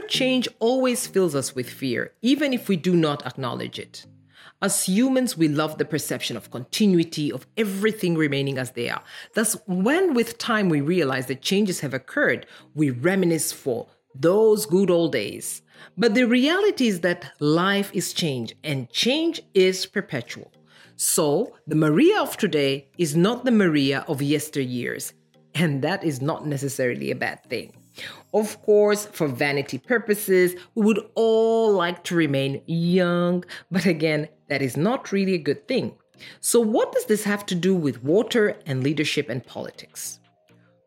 change always fills us with fear, even if we do not acknowledge it. As humans, we love the perception of continuity, of everything remaining as they are. Thus, when with time we realize that changes have occurred, we reminisce for those good old days. But the reality is that life is change, and change is perpetual. So, the Maria of today is not the Maria of yesteryears, and that is not necessarily a bad thing. Of course, for vanity purposes, we would all like to remain young, but again, that is not really a good thing. So, what does this have to do with water and leadership and politics?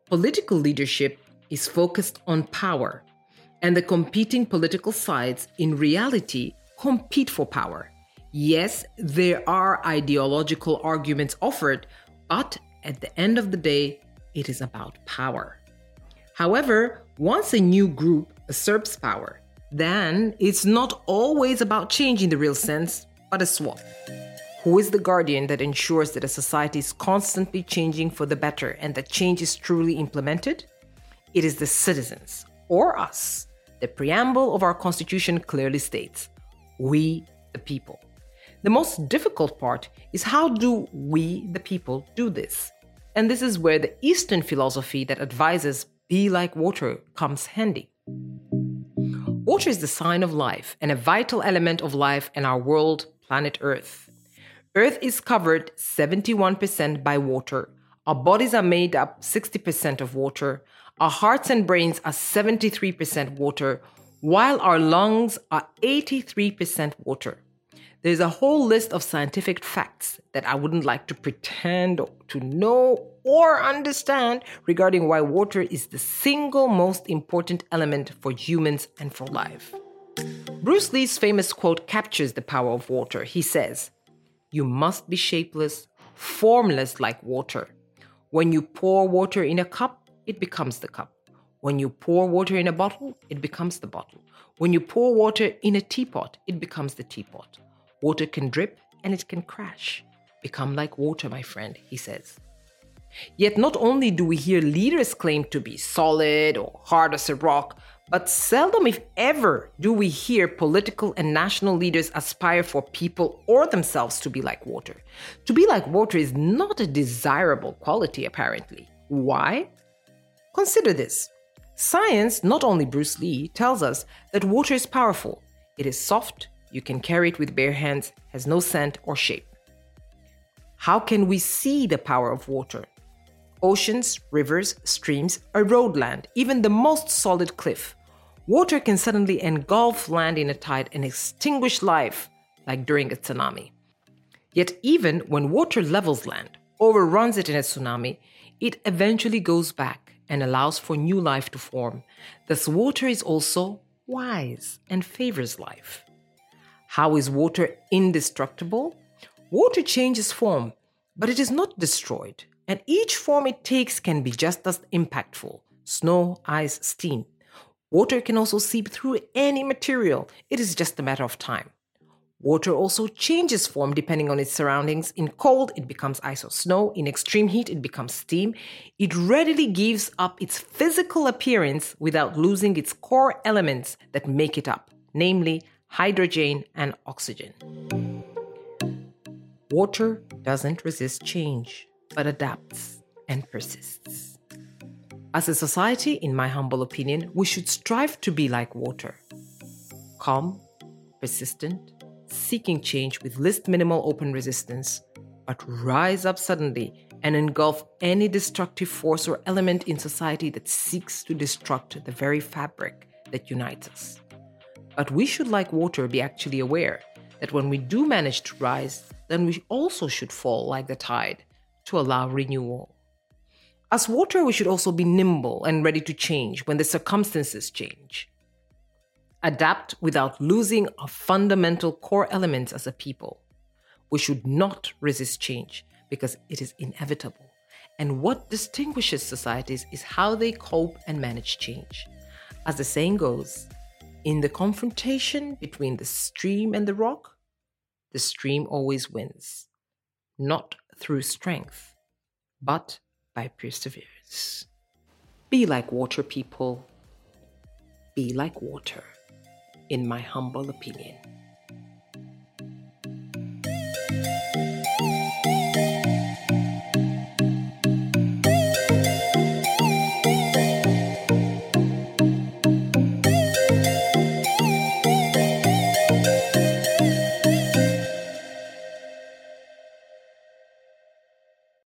Political leadership is focused on power, and the competing political sides in reality compete for power. Yes, there are ideological arguments offered, but at the end of the day, it is about power. However, once a new group usurps power, then it's not always about change in the real sense, but a swap. Who is the guardian that ensures that a society is constantly changing for the better and that change is truly implemented? It is the citizens, or us. The preamble of our Constitution clearly states we, the people. The most difficult part is how do we, the people, do this? And this is where the Eastern philosophy that advises be like water comes handy. Water is the sign of life and a vital element of life in our world, planet Earth. Earth is covered 71% by water. Our bodies are made up 60% of water. Our hearts and brains are 73% water, while our lungs are 83% water. There's a whole list of scientific facts that I wouldn't like to pretend to know or understand regarding why water is the single most important element for humans and for life. Bruce Lee's famous quote captures the power of water. He says, You must be shapeless, formless like water. When you pour water in a cup, it becomes the cup. When you pour water in a bottle, it becomes the bottle. When you pour water in a teapot, it becomes the teapot. Water can drip and it can crash. Become like water, my friend, he says. Yet, not only do we hear leaders claim to be solid or hard as a rock, but seldom, if ever, do we hear political and national leaders aspire for people or themselves to be like water. To be like water is not a desirable quality, apparently. Why? Consider this science, not only Bruce Lee, tells us that water is powerful. It is soft, you can carry it with bare hands, has no scent or shape. How can we see the power of water? Oceans, rivers, streams, erode land, even the most solid cliff. Water can suddenly engulf land in a tide and extinguish life, like during a tsunami. Yet, even when water levels land, overruns it in a tsunami, it eventually goes back and allows for new life to form. Thus, water is also wise and favors life. How is water indestructible? Water changes form, but it is not destroyed, and each form it takes can be just as impactful snow, ice, steam. Water can also seep through any material, it is just a matter of time. Water also changes form depending on its surroundings. In cold, it becomes ice or snow. In extreme heat, it becomes steam. It readily gives up its physical appearance without losing its core elements that make it up, namely hydrogen, and oxygen. Water doesn't resist change, but adapts and persists. As a society, in my humble opinion, we should strive to be like water calm, persistent, seeking change with least minimal open resistance, but rise up suddenly and engulf any destructive force or element in society that seeks to destruct the very fabric that unites us. But we should, like water, be actually aware that when we do manage to rise, then we also should fall like the tide to allow renewal. As water, we should also be nimble and ready to change when the circumstances change. Adapt without losing our fundamental core elements as a people. We should not resist change because it is inevitable. And what distinguishes societies is how they cope and manage change. As the saying goes, in the confrontation between the stream and the rock, the stream always wins, not through strength, but by perseverance. Be like water people. be like water, in my humble opinion.